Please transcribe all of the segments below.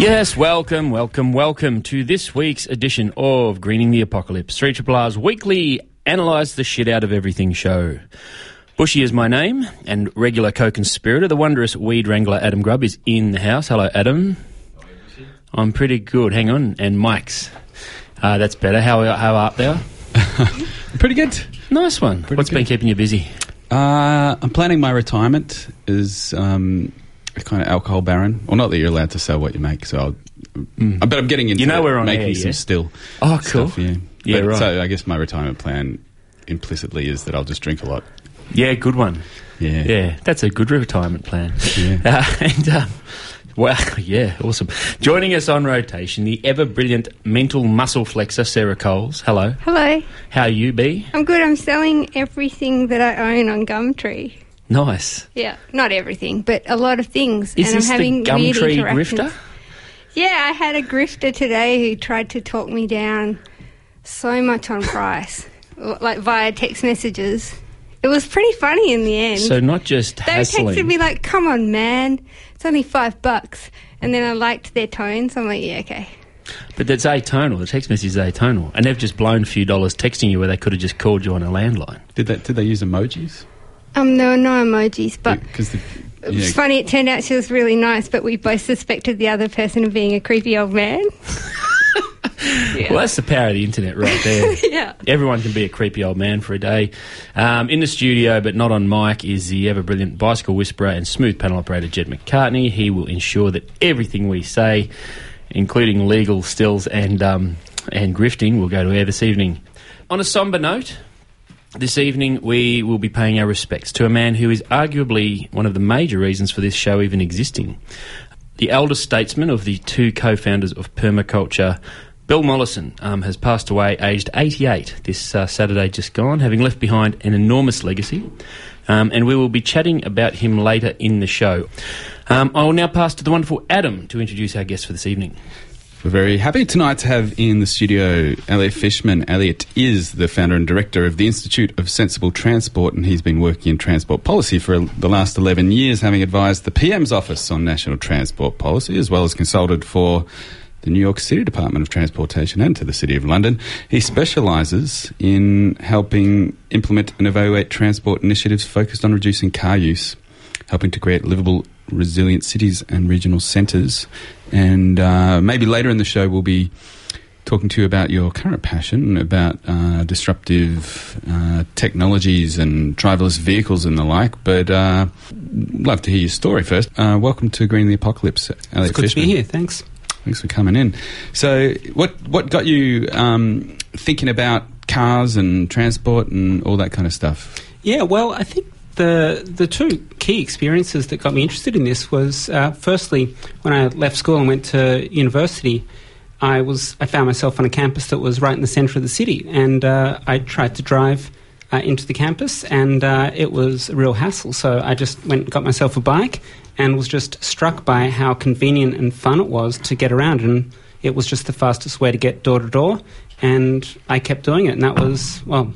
Yes, welcome, welcome, welcome to this week's edition of Greening the Apocalypse, 3 Triple R's weekly analyse the shit out of everything show. Bushy is my name, and regular co-conspirator, the wondrous weed wrangler Adam Grubb is in the house. Hello, Adam. I'm pretty good. Hang on, and Mike's. Uh, that's better. How how art thou? Pretty good. Nice one. What's been keeping you busy? Uh, I'm planning my retirement Is um, a kind of alcohol baron. Well, not that you're allowed to sell what you make, so I'll, but I'm getting into You know it, we're on making air, some still. Oh, cool. Stuff, yeah, Yeah, But- right. So I guess my retirement plan implicitly is that I'll just drink a lot. Yeah, good one. Yeah. Yeah, that's a good retirement plan. Yeah. Uh, and, um, well, yeah, awesome. Joining us on rotation, the ever brilliant mental muscle flexor, Sarah Coles. Hello. Hello, How you be? I'm good. I'm selling everything that I own on Gumtree. Nice. Yeah, not everything, but a lot of things. Is and this I'm having the weird Gumtree interactions. grifter? Yeah, I had a grifter today who tried to talk me down so much on price, like via text messages. It was pretty funny in the end. So not just they hassling. texted me like, "Come on, man, it's only five bucks," and then I liked their tone, so I'm like, "Yeah, okay." But that's atonal. The text message is atonal. And they've just blown a few dollars texting you where they could have just called you on a landline. Did they, did they use emojis? Um, there were no emojis, but Because It was funny. It turned out she was really nice, but we both suspected the other person of being a creepy old man. Well, that's the power of the internet right there. yeah. Everyone can be a creepy old man for a day. Um, in the studio, but not on mic, is the ever brilliant bicycle whisperer and smooth panel operator Jed McCartney. He will ensure that everything we say, including legal stills and um, and grifting, will go to air this evening. On a somber note, this evening we will be paying our respects to a man who is arguably one of the major reasons for this show even existing. The eldest statesman of the two co-founders of permaculture, Bill Mollison, um, has passed away aged 88 this uh, Saturday just gone, having left behind an enormous legacy. Um, and we will be chatting about him later in the show. Um, I will now pass to the wonderful Adam to introduce our guest for this evening. We're very happy tonight to have in the studio Elliot Fishman. Elliot is the founder and director of the Institute of Sensible Transport, and he's been working in transport policy for the last 11 years, having advised the PM's office on national transport policy, as well as consulted for the New York City Department of Transportation and to the City of London. He specialises in helping implement and evaluate transport initiatives focused on reducing car use helping to create livable, resilient cities and regional centres. And uh, maybe later in the show, we'll be talking to you about your current passion about uh, disruptive uh, technologies and driverless vehicles and the like. But uh, love to hear your story first. Uh, welcome to Green the Apocalypse, Elliot It's good Fishman. to be here. Thanks. Thanks for coming in. So, what what got you um, thinking about cars and transport and all that kind of stuff? Yeah, well, I think the the two key experiences that got me interested in this was uh, firstly when I left school and went to university. I was I found myself on a campus that was right in the centre of the city, and uh, I tried to drive uh, into the campus, and uh, it was a real hassle. So I just went and got myself a bike, and was just struck by how convenient and fun it was to get around, and it was just the fastest way to get door to door, and I kept doing it, and that was well,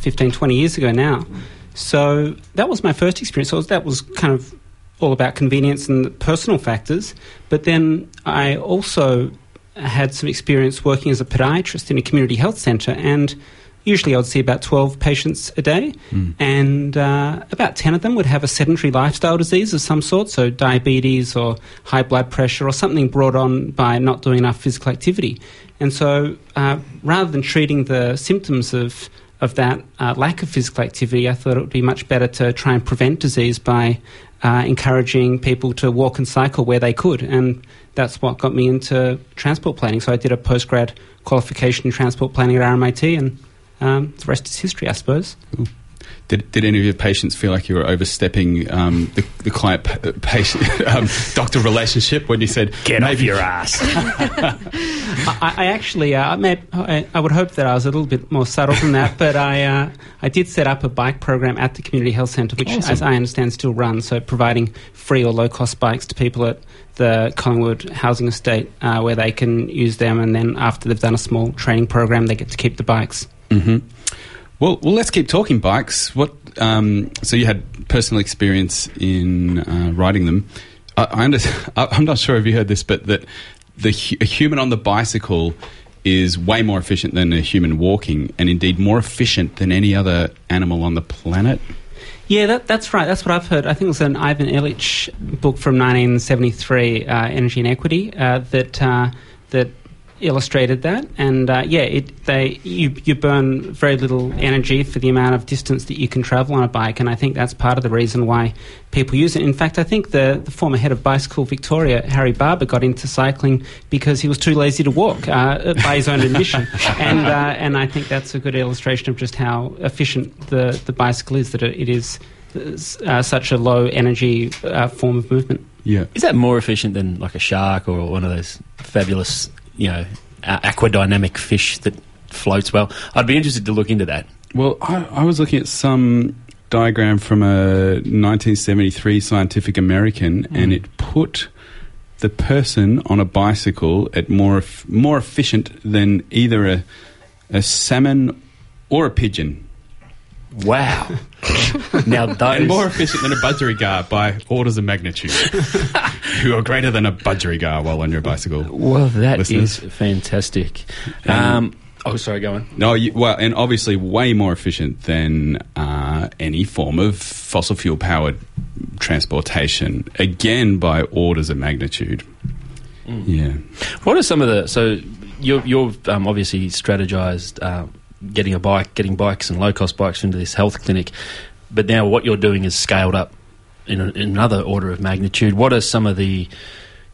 15, 20 years ago now. So that was my first experience. So that was kind of all about convenience and personal factors. But then I also had some experience working as a podiatrist in a community health centre, and usually I would see about 12 patients a day, and uh, about 10 of them would have a sedentary lifestyle disease of some sort, so diabetes or high blood pressure or something brought on by not doing enough physical activity. And so, uh, rather than treating the symptoms of of that uh, lack of physical activity, I thought it would be much better to try and prevent disease by uh, encouraging people to walk and cycle where they could. And that's what got me into transport planning. So I did a postgrad qualification in transport planning at RMIT, and um, the rest is history, I suppose. Did, did any of your patients feel like you were overstepping um, the, the client pa- patient um, doctor relationship when you said Get off maybe your ass? I, I actually, uh, I, may, I, I would hope that I was a little bit more subtle than that, but I, uh, I did set up a bike program at the community health centre, which, Awesome. as I understand, still runs. So providing free or low cost bikes to people at the Collingwood housing estate, uh, where they can use them, and then after they've done a small training program, they get to keep the bikes. hmm Well, well, let's keep talking bikes. What? Um, so you had personal experience in uh, riding them. I, I under, I'm not sure if you heard this, but that the a human on the bicycle is way more efficient than a human walking, and indeed more efficient than any other animal on the planet. Yeah, that, that's right. That's what I've heard. I think it was an Ivan Illich book from 1973, uh, Energy and Equity, uh, that uh, that illustrated that. And uh, yeah, it, they you you burn very little energy for the amount of distance that you can travel on a bike, and I think that's part of the reason why people use it. In fact, I think the, the former head of Bicycle Victoria, Harry Barber, got into cycling because he was too lazy to walk, uh, by his own admission. and uh, and I think that's a good illustration of just how efficient the, the bicycle is. That it, it is uh, such a low energy uh, form of movement. Yeah. Is that more efficient than like a shark or one of those fabulous, you know, a- aquadynamic fish that floats well? I'd be interested to look into that. Well, I, I was looking at some diagram from a 1973 Scientific American, hmm. and it put the person on a bicycle at more more efficient than either a a salmon or a pigeon. Wow. now those And more efficient than a budgerigar by orders of magnitude. who are greater than a budgerigar while on your bicycle. Well, that is listeners. fantastic. And- Um, oh, sorry, go on. No, you, well, and obviously way more efficient than uh, any form of fossil fuel powered transportation. Again, by orders of magnitude. Yeah. What are some of the so you're, you've um, obviously strategized uh, getting a bike, getting bikes and low cost bikes into this health clinic, but now what you're doing is scaled up in, a, in another order of magnitude. What are some of the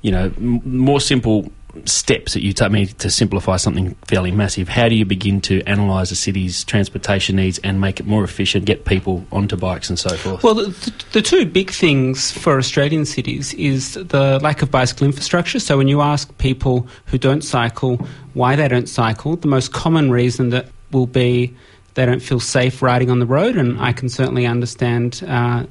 you know m- more simple steps that you take me to simplify something fairly massive? How do you begin to analyse a city's transportation needs and make it more efficient, get people onto bikes and so forth? Well, the, the, the two big things for Australian cities is the lack of bicycle infrastructure. So, when you ask people who don't cycle why they don't cycle, the most common reason that will be they don't feel safe riding on the road, and I can certainly understand uh,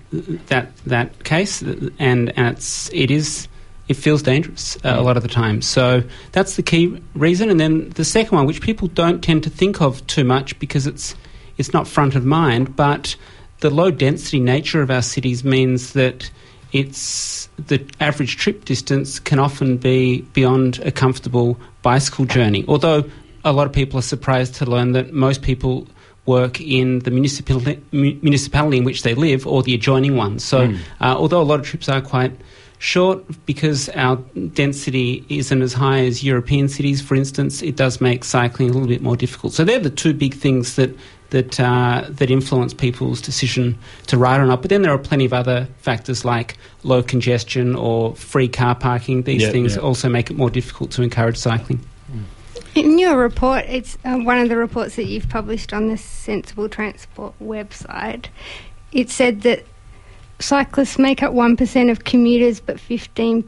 that that case. And, and it's it is it feels dangerous uh, a lot of the time. So that's the key reason. And then the second one, which people don't tend to think of too much because it's it's not front of mind, but the low density nature of our cities means that it's the average trip distance can often be beyond a comfortable bicycle journey. Although a lot of people are surprised to learn that most people work in the municipality, municipality in which they live or the adjoining one. So, Mm. uh, although a lot of trips are quite short because our density isn't as high as European cities, for instance, it does make cycling a little bit more difficult. So, they're the two big things that that uh, that influence people's decision to ride or not. But then there are plenty of other factors like low congestion or free car parking. These Yeah, things yeah. also make it more difficult to encourage cycling. In your report, it's uh, one of the reports that you've published on the Sensible Transport website. It said that cyclists make up 1% of commuters but 15%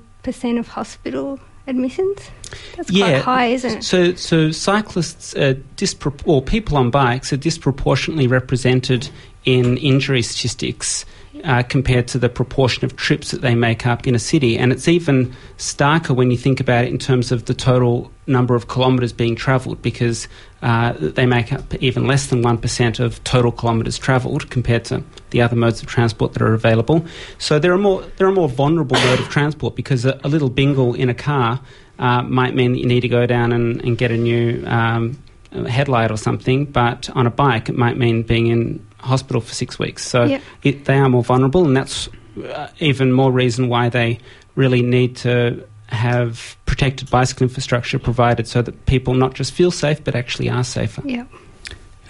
of hospital admissions. That's quite high, isn't it? So, so cyclists, are dispro- or people on bikes, are disproportionately represented in injury statistics uh, compared to the proportion of trips that they make up in a city. And it's even starker when you think about it in terms of the total number of kilometres being travelled, because uh, they make up even less than 1% of total kilometres travelled compared to the other modes of transport that are available. So they're a more, they're a more vulnerable mode of transport because a, a little bingle in a car uh, might mean that you need to go down and, and get a new um, headlight or something, but on a bike it might mean being in hospital for six weeks. So Yep. it, they are more vulnerable, and that's uh, even more reason why they really need to have protected bicycle infrastructure provided so that people not just feel safe but actually are safer. Yeah.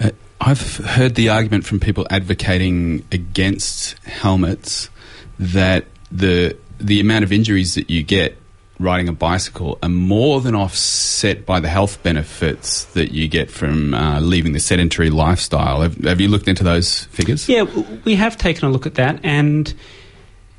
Uh, I've heard the argument from people advocating against helmets that the the amount of injuries that you get riding a bicycle are more than offset by the health benefits that you get from uh, leaving the sedentary lifestyle. Have, have you looked into those figures? Yeah, we have taken a look at that, and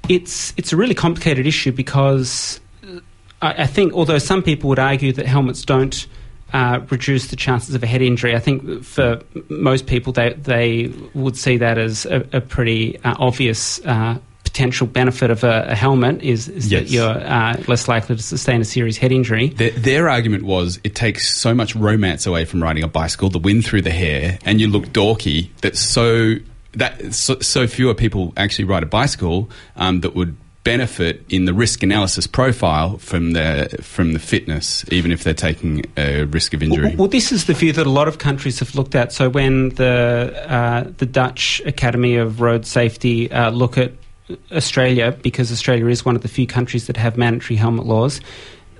it's it's a really complicated issue because uh, I, I think although some people would argue that helmets don't uh, reduce the chances of a head injury, I think for most people they they would see that as a, a pretty uh, obvious. Uh, Potential benefit of a, a helmet is, is that you're uh, less likely to sustain a serious head injury. Their, their argument was it takes so much romance away from riding a bicycle, the wind through the hair, and you look dorky. That so that so, so fewer people actually ride a bicycle um, that would benefit in the risk analysis profile from the from the fitness, even if they're taking a risk of injury. Well, well, this is the view that a lot of countries have looked at. So when the uh, the Dutch Academy of Road Safety uh, look at Australia, because Australia is one of the few countries that have mandatory helmet laws,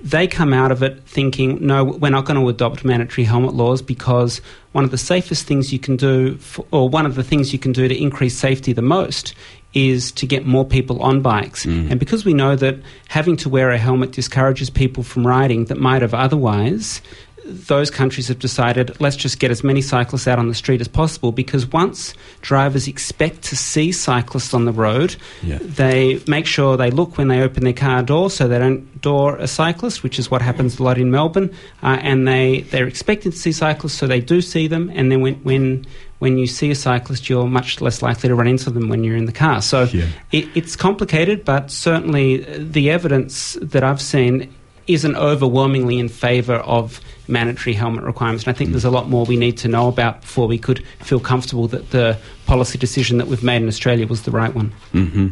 they come out of it thinking, no, we're not going to adopt mandatory helmet laws because one of the safest things you can do, for, or one of the things you can do to increase safety the most, is to get more people on bikes. Mm. And because we know that having to wear a helmet discourages people from riding that might have otherwise, those countries have decided let's just get as many cyclists out on the street as possible because once drivers expect to see cyclists on the road, Yeah. they make sure they look when they open their car door so they don't door a cyclist, which is what happens a lot in Melbourne, uh, and they, they're expecting to see cyclists so they do see them, and then when, when when you see a cyclist, you're much less likely to run into them when you're in the car. So Yeah. it, it's complicated, but certainly the evidence that I've seen isn't overwhelmingly in favour of mandatory helmet requirements. And I think there's a lot more we need to know about before we could feel comfortable that the policy decision that we've made in Australia was the right one. hmm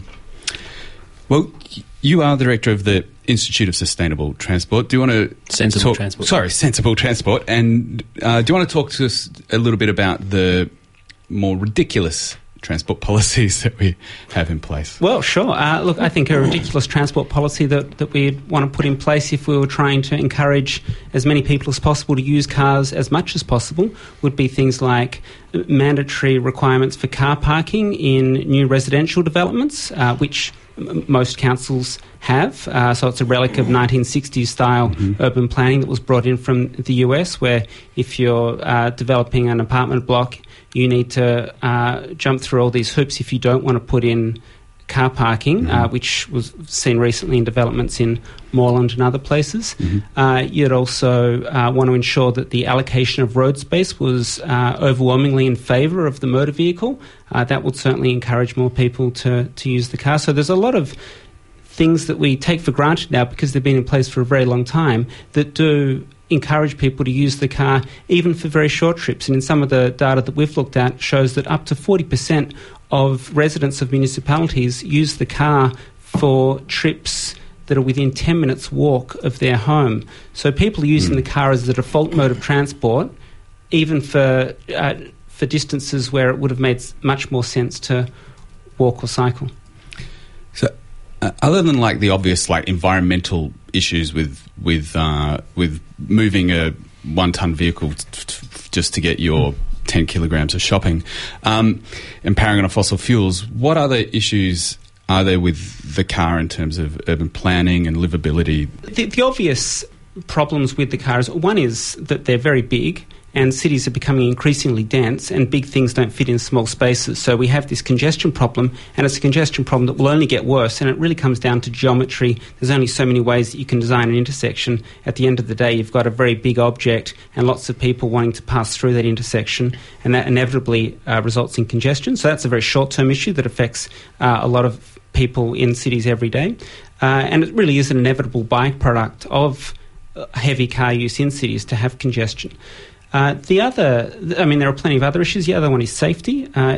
Well, you are the director of the Institute of Sustainable Transport. Do you want to Sensible talk, Transport. Sorry, sensible transport. And uh, do you want to talk to us a little bit about the more ridiculous transport policies that we have in place? Well, sure. Uh, look, I think a ridiculous transport policy that, that we'd want to put in place if we were trying to encourage as many people as possible to use cars as much as possible would be things like mandatory requirements for car parking in new residential developments, uh, which most councils have. Uh, so it's a relic of 1960s style urban planning that was brought in from the US, where if you're uh, developing an apartment block, you need to uh, jump through all these hoops if you don't want to put in car parking, uh, which was seen recently in developments in Moreland and other places. Uh, you'd also uh, want to ensure that the allocation of road space was uh, overwhelmingly in favour of the motor vehicle. Uh, that would certainly encourage more people to, to use the car. So there's a lot of things that we take for granted now because they've been in place for a very long time that do encourage people to use the car even for very short trips. And in some of the data that we've looked at shows that up to 40% of residents of municipalities use the car for trips that are within 10 minutes walk of their home. So people are using the car as the default mode of transport even for uh, for distances where it would have made much more sense to walk or cycle. So, uh, other than like the obvious like environmental issues with with uh, with moving a one ton vehicle t- t- just to get your ten kilograms of shopping um, and powering on fossil fuels, what other issues are there with the car in terms of urban planning and livability? The, the obvious problems with the cars one is that they're very big. And cities are becoming increasingly dense, and big things don't fit in small spaces. So we have this congestion problem, and it's a congestion problem that will only get worse. And it really comes down to geometry. There's only so many ways that you can design an intersection. At the end of the day, you've got a very big object and lots of people wanting to pass through that intersection, and that inevitably uh, results in congestion. So that's a very short-term issue that affects uh, a lot of people in cities every day. Uh, and it really is an inevitable byproduct of uh, heavy car use in cities to have congestion. Uh, the other, I mean, there are plenty of other issues. The other one is safety. Uh,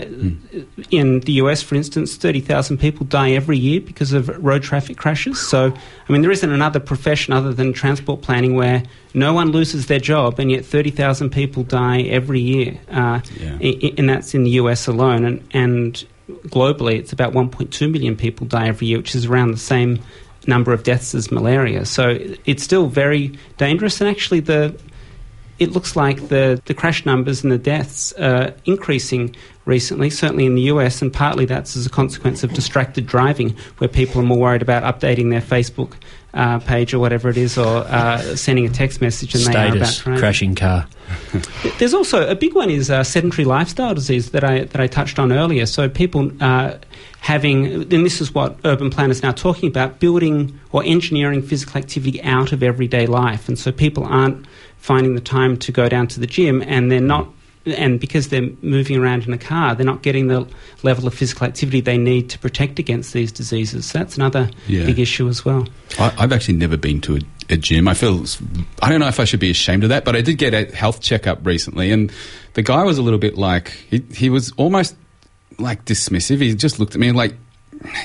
In the US, for instance, 30,000 people die every year because of road traffic crashes. So, I mean, there isn't another profession other than transport planning where no one loses their job and yet 30,000 people die every year. Uh, Yeah. i- and that's in the US alone. And, and globally, it's about 1.2 million people die every year, which is around the same number of deaths as malaria. So it's still very dangerous, and actually the it looks like the, the crash numbers and the deaths are increasing recently, certainly in the US, and partly that's as a consequence of distracted driving, where people are more worried about updating their Facebook uh, page or whatever it is, or uh, sending a text message than they are about Status, driving. crashing car. There's also a big one is uh, sedentary lifestyle disease that I that I touched on earlier. So people uh, having, and this is what urban planners are now talking about, building or engineering physical activity out of everyday life, and so people aren't finding the time to go down to the gym, and they're not. And because they're moving around in a car, they're not getting the level of physical activity they need to protect against these diseases. So that's another Yeah. big issue as well. I, I've actually never been to a, a gym. I feel I don't know if I should be ashamed of that, but I did get a health checkup recently, and the guy was a little bit like he, he was almost like dismissive. He just looked at me and like,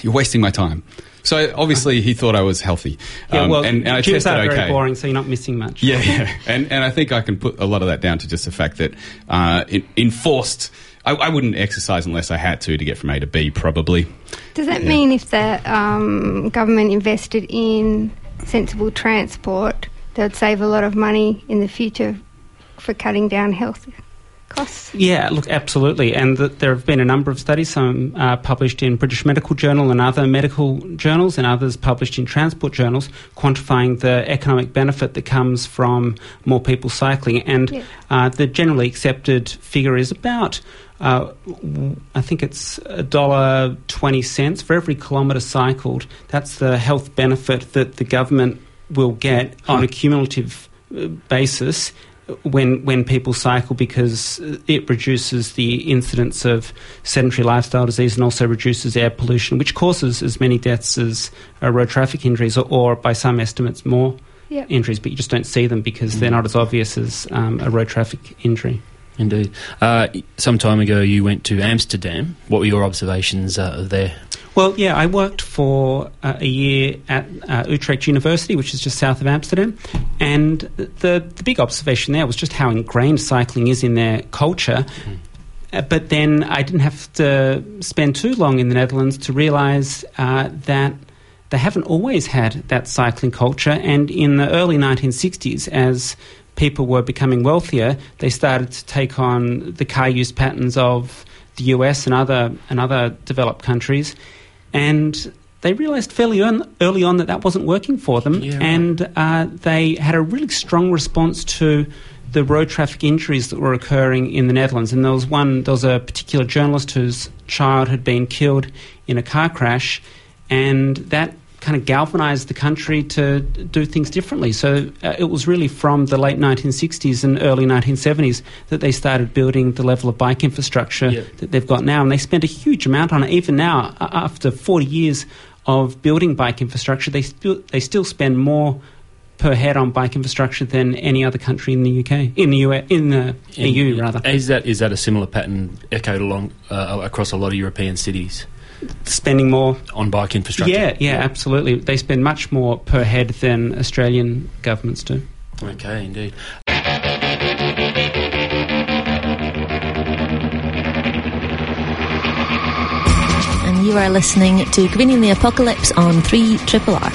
"You're wasting my time." So obviously he thought I was healthy, Yeah, Um, well, and, and I gyms tested are okay. very boring, so you're not missing much. Yeah, yeah, and and I think I can put a lot of that down to just the fact that uh, it, enforced. I, I wouldn't exercise unless I had to to get from A to B, probably. Does that Yeah. mean if the um, government invested in sensible transport, they would save a lot of money in the future for cutting down health costs? Yeah, look, absolutely. And th- there have been a number of studies, some uh, published in British Medical Journal and other medical journals, and others published in transport journals, quantifying the economic benefit that comes from more people cycling. And Yeah. uh, the generally accepted figure is about. Uh, w- I think it's a dollar twenty cents for every kilometre cycled. That's the health benefit that the government will get on a cumulative uh, basis when when people cycle because it reduces the incidence of sedentary lifestyle disease and also reduces air pollution, which causes as many deaths as uh, road traffic injuries, or, or by some estimates more Yep. injuries. But you just don't see them because they're not as obvious as um, a road traffic injury. Indeed. Uh, some time ago, you went to Amsterdam. What were your observations uh, there? Well, yeah, I worked for uh, a year at uh, Utrecht University, which is just south of Amsterdam, and the the big observation there was just how ingrained cycling is in their culture. Uh, but then I didn't have to spend too long in the Netherlands to realise uh, that they haven't always had that cycling culture. And in the early 1960s, as people were becoming wealthier, they started to take on the car use patterns of the US and other and other developed countries, and they realised fairly early on that that wasn't working for them, Yeah, and uh, they had a really strong response to the road traffic injuries that were occurring in the Netherlands. And there was one, there was a particular journalist whose child had been killed in a car crash, and that kind of galvanized the country to do things differently. So uh, it was really from the late 1960s and early 1970s that they started building the level of bike infrastructure that they've got now. And they spent a huge amount on it. Even now, after 40 years of building bike infrastructure, they, still they still spend more per head on bike infrastructure than any other country in the UK, in the, US, in the EU, rather. Is that is that a similar pattern echoed along uh, across a lot of European cities Spending more on bike infrastructure? Yeah, yeah, absolutely. They spend much more per head than Australian governments do. Okay, indeed. And you are listening to Greening the Apocalypse on 3 Triple R.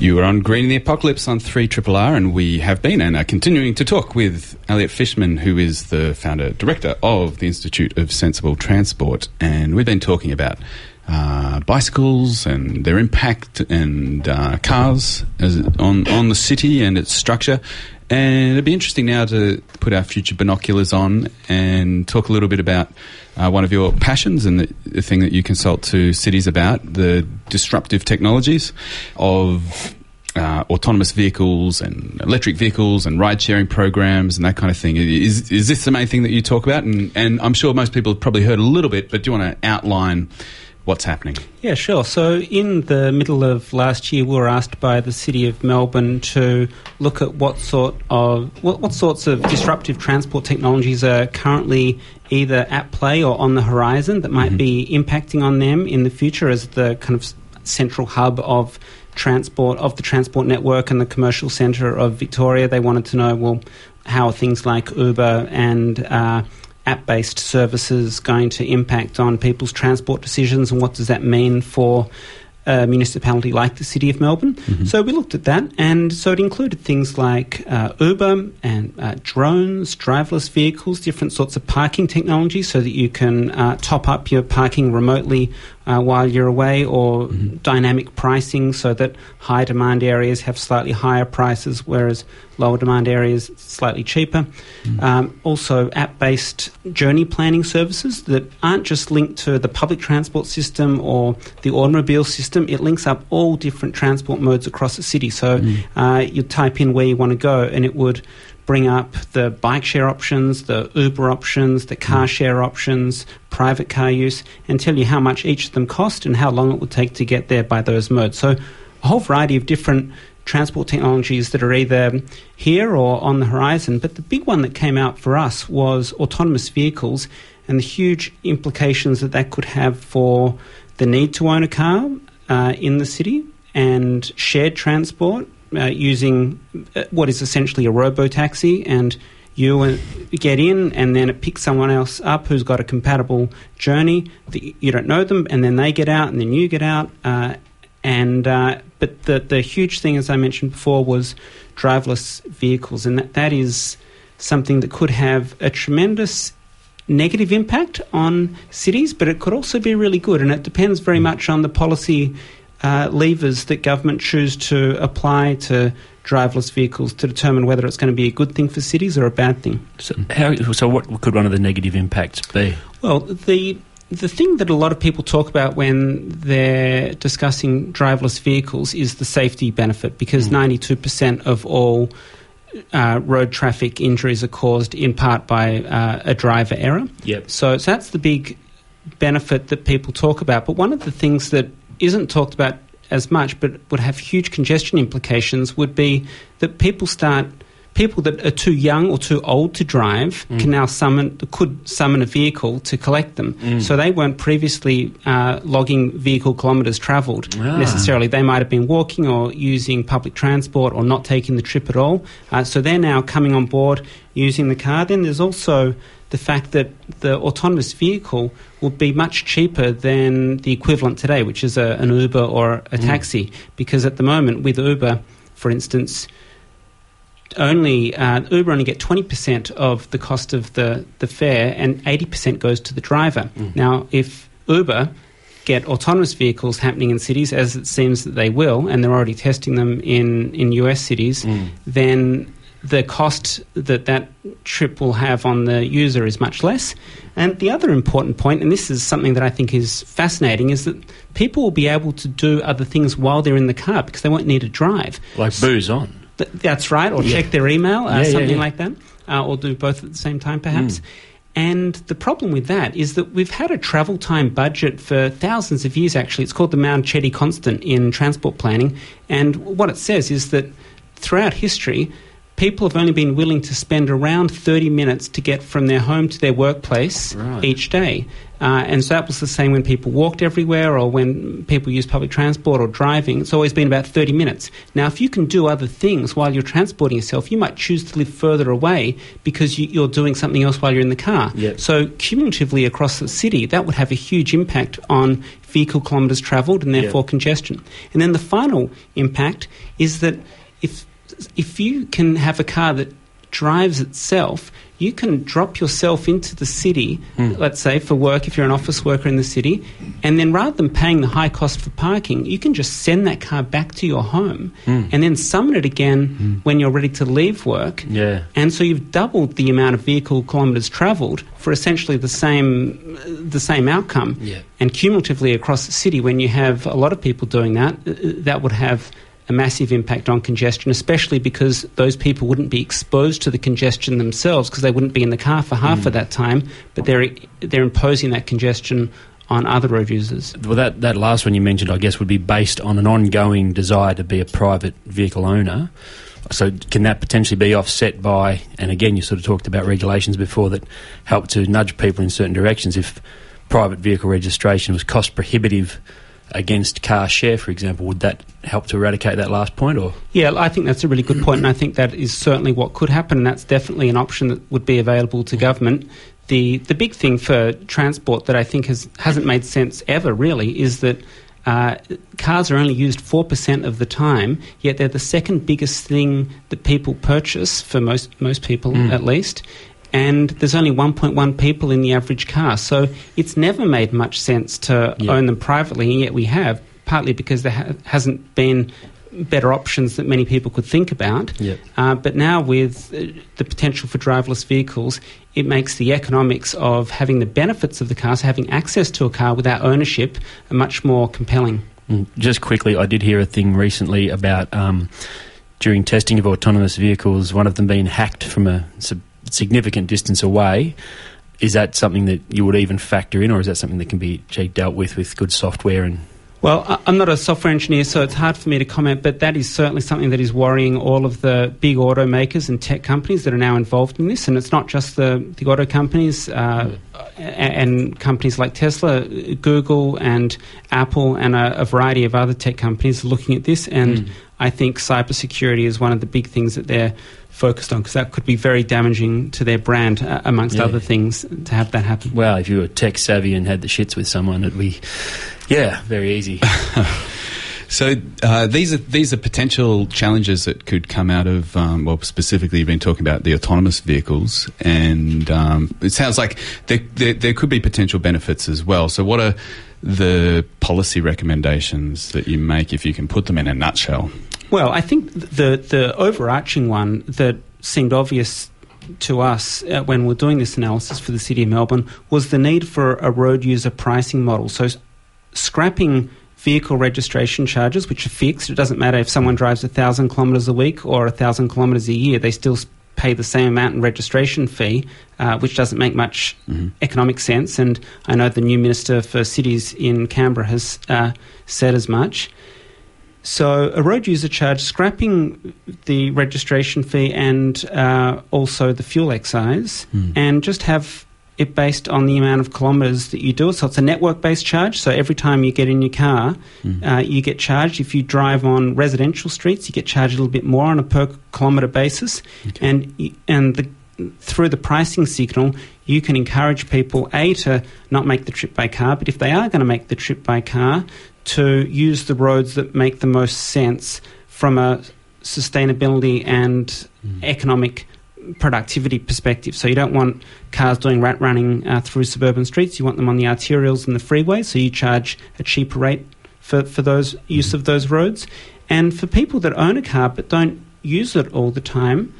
You are on Green in the Apocalypse on 3 Triple R, and we have been and are continuing to talk with Elliot Fishman, who is the founder director of the Institute of Sensible Transport. And we've been talking about uh, bicycles and their impact and uh, cars as, on, on the city and its structure. And it'd be interesting now to put our future binoculars on and talk a little bit about uh, one of your passions and the, the thing that you consult to cities about the disruptive technologies of uh, autonomous vehicles and electric vehicles and ride sharing programs and that kind of thing. Is, is this the main thing that you talk about? And, and I'm sure most people have probably heard a little bit, but do you want to outline what's happening? Yeah, sure. So, in the middle of last year, we were asked by the City of Melbourne to look at what sort of what, what sorts of disruptive transport technologies are currently either at play or on the horizon that might be impacting on them in the future as the kind of central hub of transport of the transport network and the commercial centre of Victoria. They wanted to know, well, how are things like Uber and uh, app based services going to impact on people's transport decisions and what does that mean for a municipality like the City of Melbourne? So we looked at that, and so it included things like uh, Uber and uh, drones, driverless vehicles, different sorts of parking technology so that you can uh, top up your parking remotely uh, while you're away, or dynamic pricing so that high demand areas have slightly higher prices, whereas lower demand areas slightly cheaper. Um, also, app based journey planning services that aren't just linked to the public transport system or the automobile system, it links up all different transport modes across the city. So uh, you type in where you want to go, and it would bring up the bike share options, the Uber options, the car share options, private car use, and tell you how much each of them cost and how long it would take to get there by those modes. So, a whole variety of different transport technologies that are either here or on the horizon. But the big one that came out for us was autonomous vehicles and the huge implications that that could have for the need to own a car uh, in the city and shared transport uh, using uh, what is essentially a robo taxi and you uh, get in and then it picks someone else up who's got a compatible journey that you don't know them and then they get out and then you get out uh, and uh, but the the huge thing as I mentioned before was driverless vehicles and that, that is something that could have a tremendous negative impact on cities but it could also be really good and it depends very much on the policy uh, levers that government choose to apply to driverless vehicles to determine whether it's going to be a good thing for cities or a bad thing. So, how, so what could one of the negative impacts be? Well, the the thing that a lot of people talk about when they're discussing driverless vehicles is the safety benefit because 92% of all uh, road traffic injuries are caused in part by uh, a driver error. Yep. So, so that's the big benefit that people talk about. But one of the things that isn't talked about as much but would have huge congestion implications would be that people start people that are too young or too old to drive Mm. can now summon could summon a vehicle to collect them Mm. so they weren't previously uh, logging vehicle kilometres travelled Ah. necessarily they might have been walking or using public transport or not taking the trip at all uh, so they're now coming on board using the car then there's also the fact that the autonomous vehicle will be much cheaper than the equivalent today, which is a, an Uber or a Mm. taxi. Because at the moment, with Uber, for instance, only uh, Uber only get 20% of the cost of the, the fare and 80% goes to the driver. Now, if Uber get autonomous vehicles happening in cities, as it seems that they will, and they're already testing them in, in US cities, then the cost that that trip will have on the user is much less. And the other important point, and this is something that I think is fascinating, is that people will be able to do other things while they're in the car because they won't need to drive. Like booze on. Th- that's right, or Yeah. check their email, uh, yeah, something yeah. like that, uh, or do both at the same time, perhaps. Mm. And the problem with that is that we've had a travel time budget for thousands of years, actually. It's called the Marchetti constant in transport planning. And what it says is that throughout history, people have only been willing to spend around 30 minutes to get from their home to their workplace Right. each day. Uh, and so that was the same when people walked everywhere or when people used public transport or driving. It's always been about 30 minutes. Now, if you can do other things while you're transporting yourself, you might choose to live further away because you, you're doing something else while you're in the car. Yep. So, cumulatively across the city, that would have a huge impact on vehicle kilometres travelled and therefore congestion. And then the final impact is that if if you can have a car that drives itself, you can drop yourself into the city, Hmm. let's say for work if you're an office worker in the city, and then rather than paying the high cost for parking, you can just send that car back to your home Hmm. and then summon it again when you're ready to leave work. Yeah. And so you've doubled the amount of vehicle kilometres travelled for essentially the same the same outcome. Yeah. And cumulatively across the city, when you have a lot of people doing that, uh, that would have a massive impact on congestion, especially because those people wouldn't be exposed to the congestion themselves because they wouldn't be in the car for half of mm. that time, but they're they're imposing that congestion on other road users. Well, that, that last one you mentioned, I guess, would be based on an ongoing desire to be a private vehicle owner. So, can that potentially be offset by, and again, you sort of talked about regulations before that help to nudge people in certain directions. If private vehicle registration was cost prohibitive against car share, for example, would that help to eradicate that last point? Or Yeah, I think that's a really good point, and I think that is certainly what could happen, and that's definitely an option that would be available to government. the the big thing for transport that I think has hasn't made sense ever really is that. Uh, cars are only used 4% of the time, yet they're the second biggest thing that people purchase, for most, most people Mm. at least. And there's only 1.1 people in the average car. So it's never made much sense to Yeah. own them privately, and yet we have, partly because there ha- hasn't been better options that many people could think about. Yep. Uh, but now, with uh, the potential for driverless vehicles, it makes the economics of having the benefits of the car, so having access to a car without ownership, much more compelling. Mm, Just quickly, I did hear a thing recently about um, during testing of autonomous vehicles, one of them being hacked from a sub- significant distance away. Is that something that you would even factor in, or is that something that can be dealt with with good software and Well, I'm not a software engineer, so it's hard for me to comment, but that is certainly something that is worrying all of the big automakers and tech companies that are now involved in this. And it's not just the, the auto companies uh, and companies like Tesla, Google, and Apple, and a, a variety of other tech companies looking at this. And Mm. I think cybersecurity is one of the big things that they're focused on because that could be very damaging to their brand, uh, amongst Yeah. other things, to have that happen. Well, if you were tech savvy and had the shits with someone, it'd be, yeah, very easy. So uh, these are these are potential challenges that could come out of um, well, specifically you've been talking about the autonomous vehicles, and um, it sounds like there, there there could be potential benefits as well. So what are the policy recommendations that you make if you can put them in a nutshell? Well, I think the the overarching one that seemed obvious to us uh, when we're doing this analysis for the city of Melbourne was the need for a road user pricing model. So, scrapping vehicle registration charges, which are fixed. It doesn't matter if someone drives a thousand kilometres a week or a thousand kilometres a year; they still pay the same amount in registration fee, uh, which doesn't make much economic sense. And I know the new minister for cities in Canberra has uh, said as much. So, a road user charge, scrapping the registration fee and uh, also the fuel excise, and just have it based on the amount of kilometres that you do. So, it's a network based charge. So, every time you get in your car, uh, you get charged. If you drive on residential streets, you get charged a little bit more on a per kilometre basis. And, and the, through the pricing signal, you can encourage people, A, to not make the trip by car, but if they are going to make the trip by car, to use the roads that make the most sense from a sustainability and economic productivity perspective. So you don't want cars doing rat running uh, through suburban streets. You want them on the arterials and the freeways. So you charge a cheaper rate for, for those use of those roads. And for people that own a car but don't use it all the time,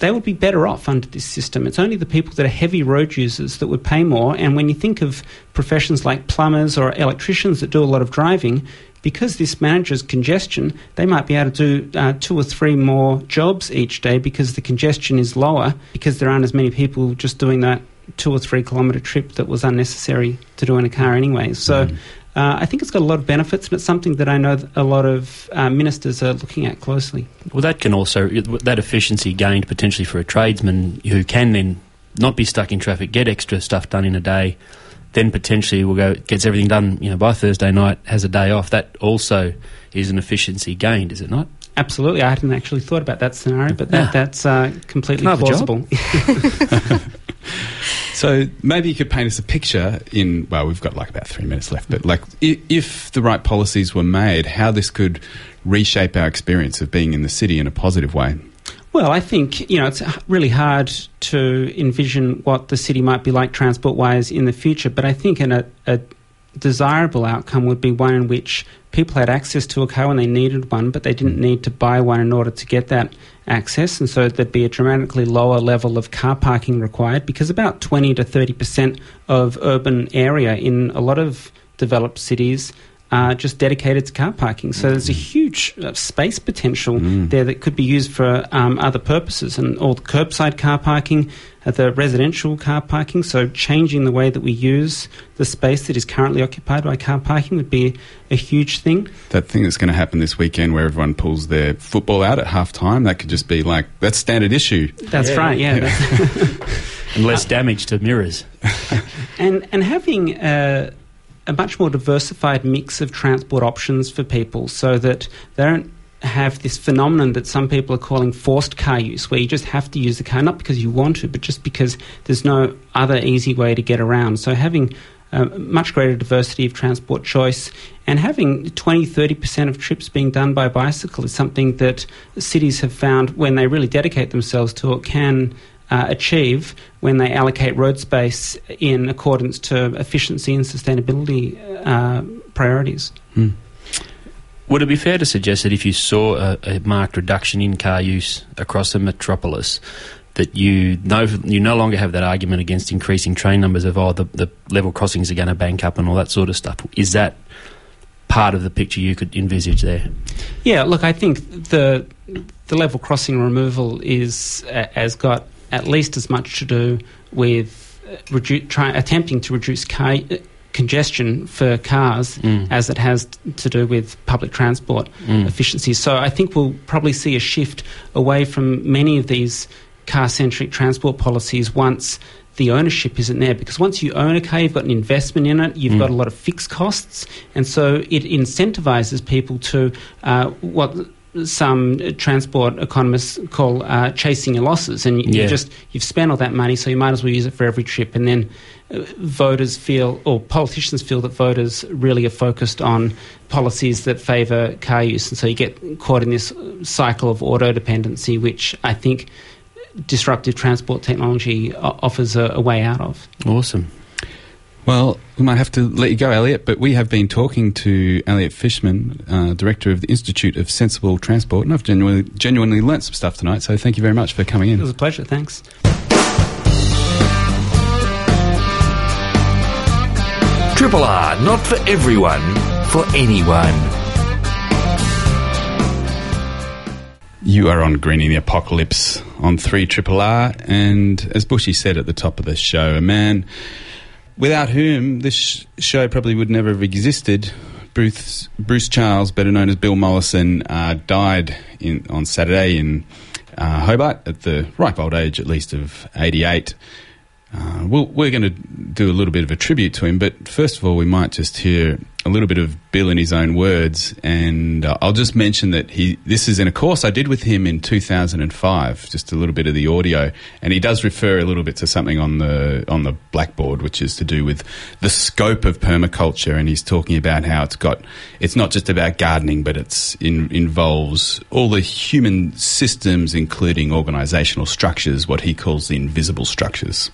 they would be better off under this system. It's only the people that are heavy road users that would pay more. And when you think of professions like plumbers or electricians that do a lot of driving, because this manages congestion, they might be able to do uh, two or three more jobs each day because the congestion is lower, because there aren't as many people just doing that two or three kilometre trip that was unnecessary to do in a car anyway. So uh, I think it's got a lot of benefits, and it's something that I know a lot of uh, ministers are looking at closely. Well, that can also that efficiency gained potentially for a tradesman who can then not be stuck in traffic, get extra stuff done in a day, then potentially will go gets everything done. You know, by Thursday night, has a day off. That also is an efficiency gained, is it not? Absolutely, I hadn't actually thought about that scenario, but that, Yeah. that's uh, completely Can I have a job? plausible. So maybe you could paint us a picture in, well, we've got like about three minutes left, but like if, if the right policies were made, how this could reshape our experience of being in the city in a positive way. Well, I think you know it's really hard to envision what the city might be like transport-wise in the future. But I think in a, a desirable outcome would be one in which people had access to a car when they needed one, but they didn't need to buy one in order to get that access, and so there'd be a dramatically lower level of car parking required because about twenty to thirty percent of urban area in a lot of developed cities are just dedicated to car parking. So there's a huge uh, space potential there that could be used for um, other purposes, and all the curbside car parking, uh, the residential car parking. So changing the way that we use the space that is currently occupied by car parking would be a huge thing. That thing that's going to happen this weekend where everyone pulls their football out at half time, that could just be like, that's standard issue. That's right. Yeah. that's- And less damage to mirrors. and and having a, a much more diversified mix of transport options for people, so that they don't have this phenomenon that some people are calling forced car use, where you just have to use the car, not because you want to, but just because there's no other easy way to get around. So having a much greater diversity of transport choice and having 20 30% of trips being done by bicycle is something that cities have found when they really dedicate themselves to it can uh, achieve when they allocate road space in accordance to efficiency and sustainability uh, priorities. Would it be fair to suggest that if you saw a, a marked reduction in car use across the metropolis, that you no you no longer have that argument against increasing train numbers of oh the, the level crossings are going to bank up and all that sort of stuff? Is that part of the picture you could envisage there? Yeah, look, I think the the level crossing removal is uh, has got at least as much to do with uh, redu- try, attempting to reduce car, uh, congestion for cars Mm. as it has t- to do with public transport Mm. efficiency. So I think we'll probably see a shift away from many of these car centric transport policies once the ownership isn't there because once you own a car you've got an investment in it you've Mm. got a lot of fixed costs and so it incentivizes people to uh, what some transport economists call uh, chasing your losses and you, Yeah. you just you've spent all that money so you might as well use it for every trip and then uh, voters feel or politicians feel that voters really are focused on policies that favour car use and so you get caught in this cycle of auto dependency which I think disruptive transport technology offers a, a way out of. Awesome. Well, we might have to let you go, Elliot, but we have been talking to Elliot Fishman, uh, director of the Institute of Sensible Transport, and I've genuinely, genuinely learnt some stuff tonight, so thank you very much for coming in. It was a pleasure, thanks. Triple R, not for everyone, for anyone. You are on Greening the Apocalypse on 3 Triple R, and as Bushy said at the top of the show, a man without whom this show probably would never have existed. Bruce, Bruce Charles, better known as Bill Mollison, uh, died in, on Saturday in uh, Hobart at the ripe old age, at least, of 88. Uh, we'll, we're going to do a little bit of a tribute to him, but first of all, we might just hear a little bit of Bill in his own words, and uh, I'll just mention that he. This is in a course I did with him in 2005. Just a little bit of the audio, and he does refer a little bit to something on the on the blackboard, which is to do with the scope of permaculture, and he's talking about how it's got. It's not just about gardening, but it's in, involves all the human systems, including organisational structures, what he calls the invisible structures.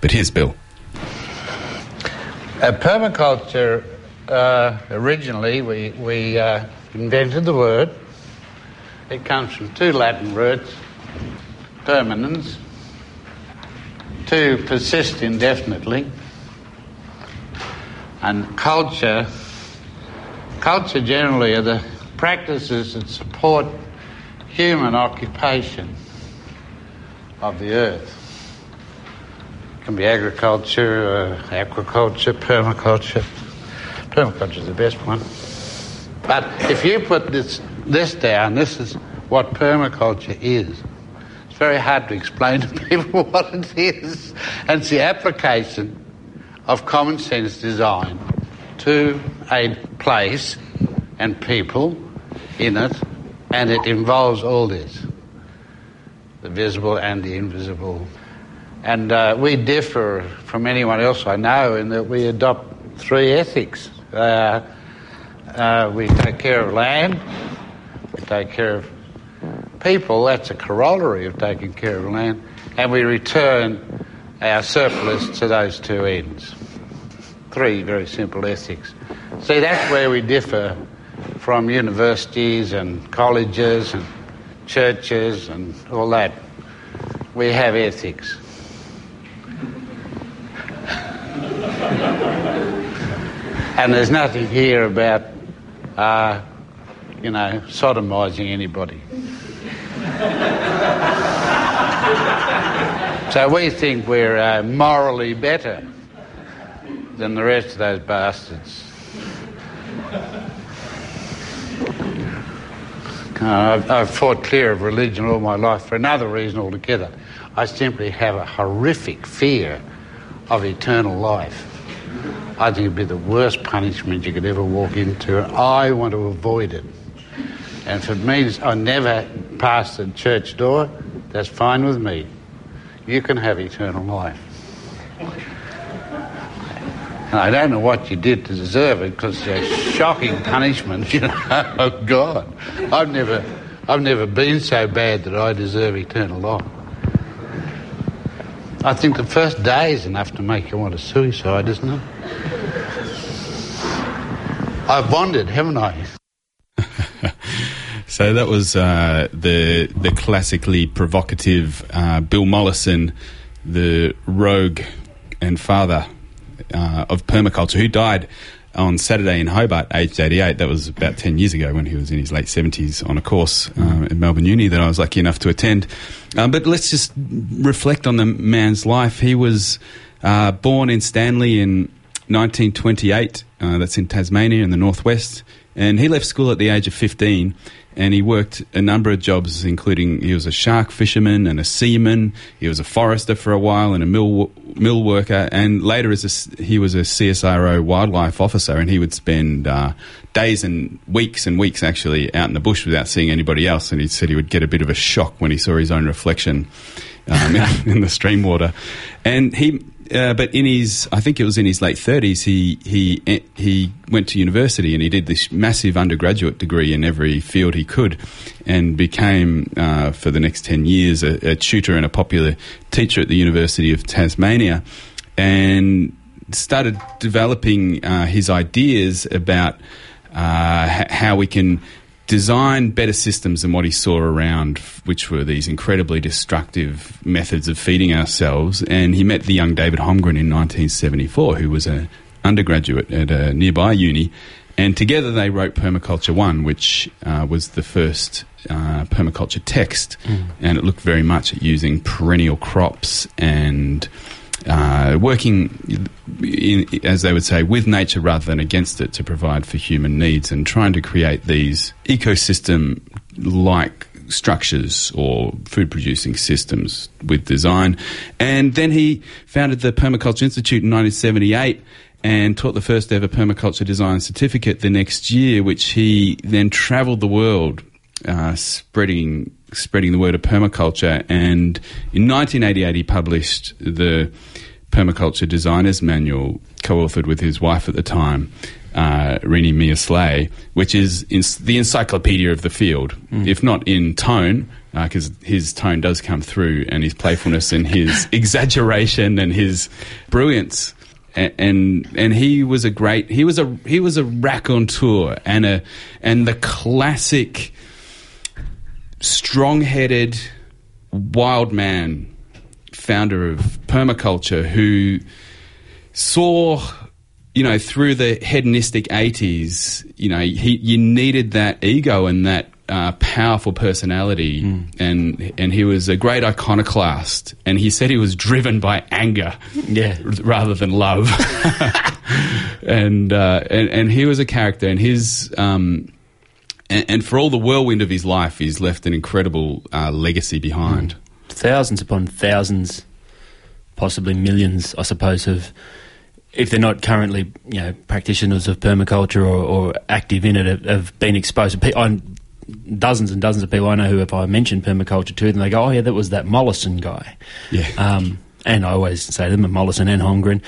But here's Bill. Uh, permaculture, uh, originally, we, we uh, invented the word. It comes from two Latin roots permanence, to persist indefinitely, and culture. Culture generally are the practices that support human occupation of the earth. It can be agriculture, uh, aquaculture, permaculture. Permaculture is the best one. But if you put this, this down, this is what permaculture is. It's very hard to explain to people what it is. And it's the application of common sense design to a place and people in it, and it involves all this the visible and the invisible. And uh, we differ from anyone else I know in that we adopt three ethics. Uh, uh, we take care of land, we take care of people, that's a corollary of taking care of land, and we return our surplus to those two ends. Three very simple ethics. See, that's where we differ from universities and colleges and churches and all that. We have ethics. And there's nothing here about, uh, you know, sodomising anybody. so we think we're uh, morally better than the rest of those bastards. Uh, I've, I've fought clear of religion all my life for another reason altogether. I simply have a horrific fear of eternal life. I think it'd be the worst punishment you could ever walk into. I want to avoid it. And if it means I never pass the church door, that's fine with me. You can have eternal life. And I don't know what you did to deserve it because it's a shocking punishment, you know. Oh God, I've never, I've never been so bad that I deserve eternal life. I think the first day is enough to make you want to suicide, isn't it? I've wandered, haven't I? So that was uh, the the classically provocative uh, Bill Mollison, the rogue and father uh, of permaculture, who died on Saturday in Hobart, aged 88. That was about 10 years ago when he was in his late 70s on a course uh, at Melbourne Uni that I was lucky enough to attend. Um, but let's just reflect on the man's life. He was uh, born in Stanley in 1928. Uh, that's in Tasmania in the northwest. And he left school at the age of 15 and he worked a number of jobs, including he was a shark fisherman and a seaman. He was a forester for a while and a mill mill worker, and later as a, he was a CSIRO wildlife officer, and he would spend uh, days and weeks and weeks actually out in the bush without seeing anybody else. And he said he would get a bit of a shock when he saw his own reflection um, in, in the stream water, and he uh, but in his, I think it was in his late thirties, he he he went to university and he did this massive undergraduate degree in every field he could, and became uh, for the next ten years a, a tutor and a popular teacher at the University of Tasmania, and started developing uh, his ideas about uh, h- how we can design better systems than what he saw around, which were these incredibly destructive methods of feeding ourselves. And he met the young David Holmgren in 1974, who was an undergraduate at a nearby uni. And together they wrote Permaculture One, which uh, was the first uh, permaculture text. Mm. And it looked very much at using perennial crops and uh, working, in, as they would say, with nature rather than against it to provide for human needs and trying to create these ecosystem like structures or food producing systems with design. And then he founded the Permaculture Institute in 1978 and taught the first ever permaculture design certificate the next year, which he then travelled the world uh, spreading spreading the word of permaculture. And in 1988, he published the Permaculture Designers Manual, co-authored with his wife at the time, uh, Reny Mia Slay, which is in- the encyclopedia of the field, if not in tone. Because his tone does come through, and his playfulness, and his exaggeration, and his brilliance, A- and and he was a great he was a he was a raconteur and a and the classic strong-headed wild man founder of permaculture who saw you know through the hedonistic 80s you know he you needed that ego and that uh, powerful personality. And and he was a great iconoclast. And he said he was driven by anger Yeah. r- rather than love. And, uh, and and he was a character and his um, and, and for all the whirlwind of his life he's left an incredible uh, legacy behind thousands upon thousands, possibly millions, I suppose, of if they're not currently you know practitioners of permaculture or, or active in it, have, have been exposed. Pe- I, dozens and dozens of people I know who, if I mention permaculture to them, they go, "Oh yeah, that was that Mollison guy." Yeah. Um, and I always say to them, Mollison and Holmgren.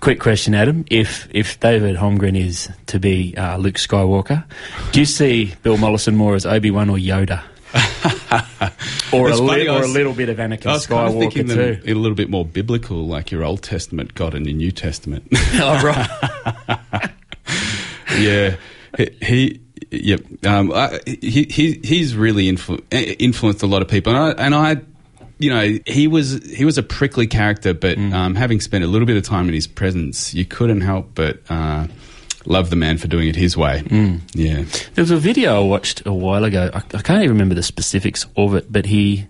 Quick question, Adam. If if David Holmgren is to be uh, Luke Skywalker, do you see Bill Mollison more as Obi Wan or Yoda? or a, It's li- or a little bit of Anakin I was kind of Skywalker thinking them too. a little bit more biblical, like your Old Testament God and your New Testament. oh right. yeah, he, he yep. Um, I, he, he he's really influ- eh, influenced a lot of people, and I, and I, you know, he was he was a prickly character, but um, having spent a little bit of time in his presence, you couldn't help but uh, love the man for doing it his way. Yeah. There was a video I watched a while ago. I, I can't even remember the specifics of it, but he,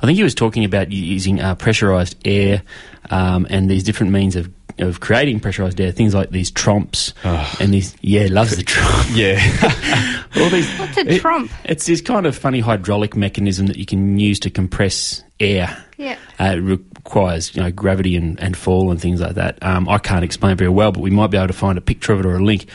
I think he was talking about using uh, pressurized air um, and these different means of of creating pressurized air. Things like these tromps and these yeah, loves the tromp. Yeah, all these. What's a tromp? It's this kind of funny hydraulic mechanism that you can use to compress air. Yeah. Uh, it requires you know gravity and, and fall and things like that. Um, I can't explain very well, but we might be able to find a picture of it or a link.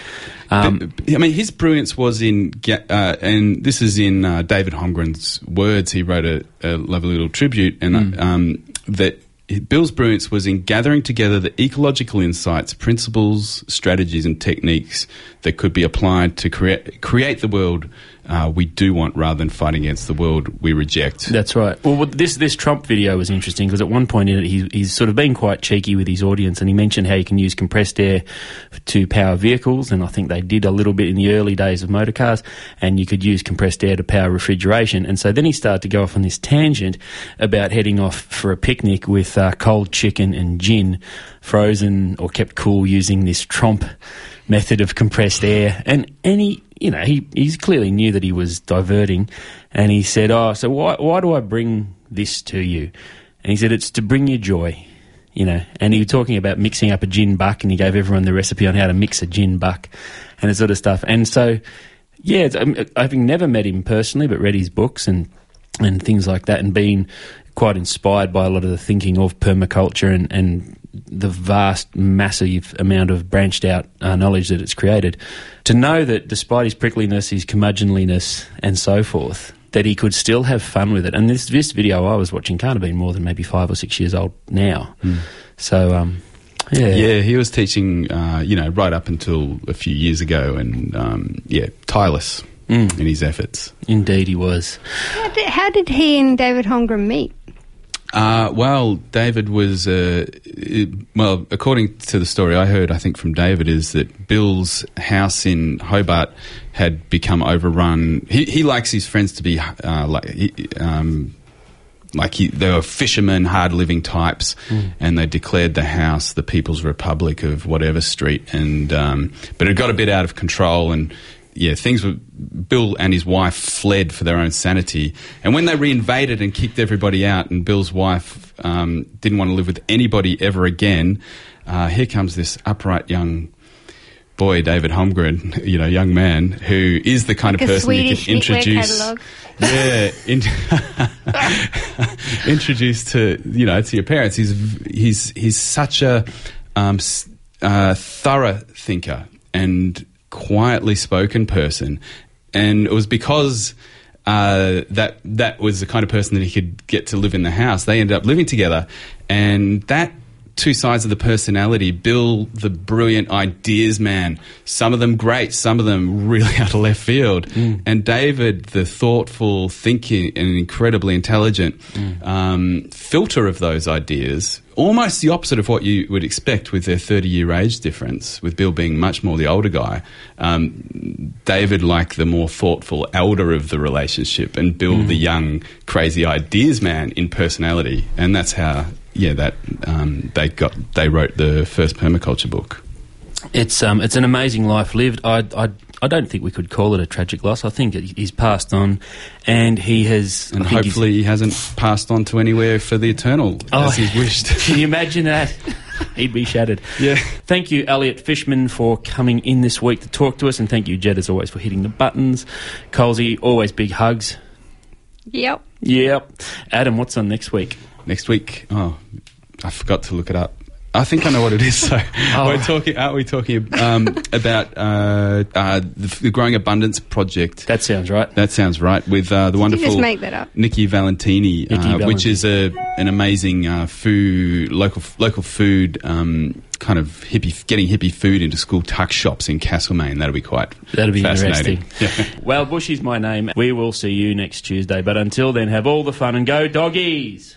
Um, I mean, his brilliance was in, uh, and this is in uh, David Holmgren's words. He wrote a, a lovely little tribute, and um, that Bill's brilliance was in gathering together the ecological insights, principles, strategies, and techniques that could be applied to create create the world uh, we do want, rather than fighting against the world we reject. That's right. Well, this this tromp video was interesting because at one point in it, he, he's sort of been quite cheeky with his audience, and he mentioned how you can use compressed air to power vehicles, and I think they did a little bit in the early days of motor cars, and you could use compressed air to power refrigeration. And so then he started to go off on this tangent about heading off for a picnic with uh, cold chicken and gin, frozen or kept cool using this tromp method of compressed air, and and he you know, he he's clearly knew that he was diverting, and he said, "Oh, so why why do I bring this to you?" And he said, "It's to bring you joy." You know, and he was talking about mixing up a gin buck, and he gave everyone the recipe on how to mix a gin buck, and that sort of stuff. And so, yeah, it's, um, never met him personally, but read his books and and things like that, and been quite inspired by a lot of the thinking of permaculture and, and the vast, massive amount of branched out uh, knowledge that it's created. To know that despite his prickliness, his curmudgeonliness, and so forth, that he could still have fun with it. And this this video I was watching can't have been more than maybe five or six years old now. So, um, yeah. Yeah, he was teaching, uh, you know, right up until a few years ago, and um, yeah, tireless in his efforts. Indeed, he was. How did, how did he and David Holmgren meet? Uh, well, David was, uh, well, according to the story I heard, I think from David, is that Bill's house in Hobart had become overrun. He, he likes his friends to be uh, like, he- um, like he, they were fishermen, hard living types, and they declared the house the People's Republic of whatever street. And um, but it got a bit out of control, and yeah, things were. Bill and his wife fled for their own sanity, and when they reinvaded and kicked everybody out, and Bill's wife um, didn't want to live with anybody ever again, uh, here comes this upright young. Boy, David Holmgren, you know, young man who is the kind Like of person you can introduce. Yeah, in, introduced to you know to your parents. He's he's he's such a um, uh, thorough thinker and quietly spoken person, and it was because. Uh, that that was the kind of person that he could get to live in the house. They ended up living together, and that two sides of the personality. Bill, the brilliant ideas man, some of them great, some of them really out of left field, and David, the thoughtful, thinking, and incredibly intelligent um, filter of those ideas. Almost the opposite of what you would expect with their 30 year age difference, with Bill being much more the older guy. Um, David, like the more thoughtful elder of the relationship, and Bill, the young, crazy ideas man in personality. And that's how, yeah, that um, they got they wrote the first permaculture book. It's um, it's an amazing life lived. I, I, I don't think we could call it a tragic loss. I think it- he's passed on, and he has. And I hopefully he hasn't passed on to anywhere for the eternal Oh, as he's wished. Can you imagine that? He'd be shattered. Yeah. Thank you, Elliot Fishman, for coming in this week to talk to us, and thank you, Jed, as always, for hitting the buttons. Colsey, always big hugs. Yep. Yep. Adam, what's on next week? Next week, oh, I forgot to look it up. I think I know what it is. So Oh. we're talking. Aren't we talking um, about uh, uh, the, the Growing Abundance project? That sounds right. That sounds right. With uh, the you wonderful just make that up? Nikki Valentini, Nikki uh, which is a an amazing uh, food local local food um, kind of hippie getting hippie food into school tuck shops in Castlemaine. That'll be quite That'll be fascinating. interesting. well, Bush is my name. We will see you next Tuesday, but until then, have all the fun and go doggies.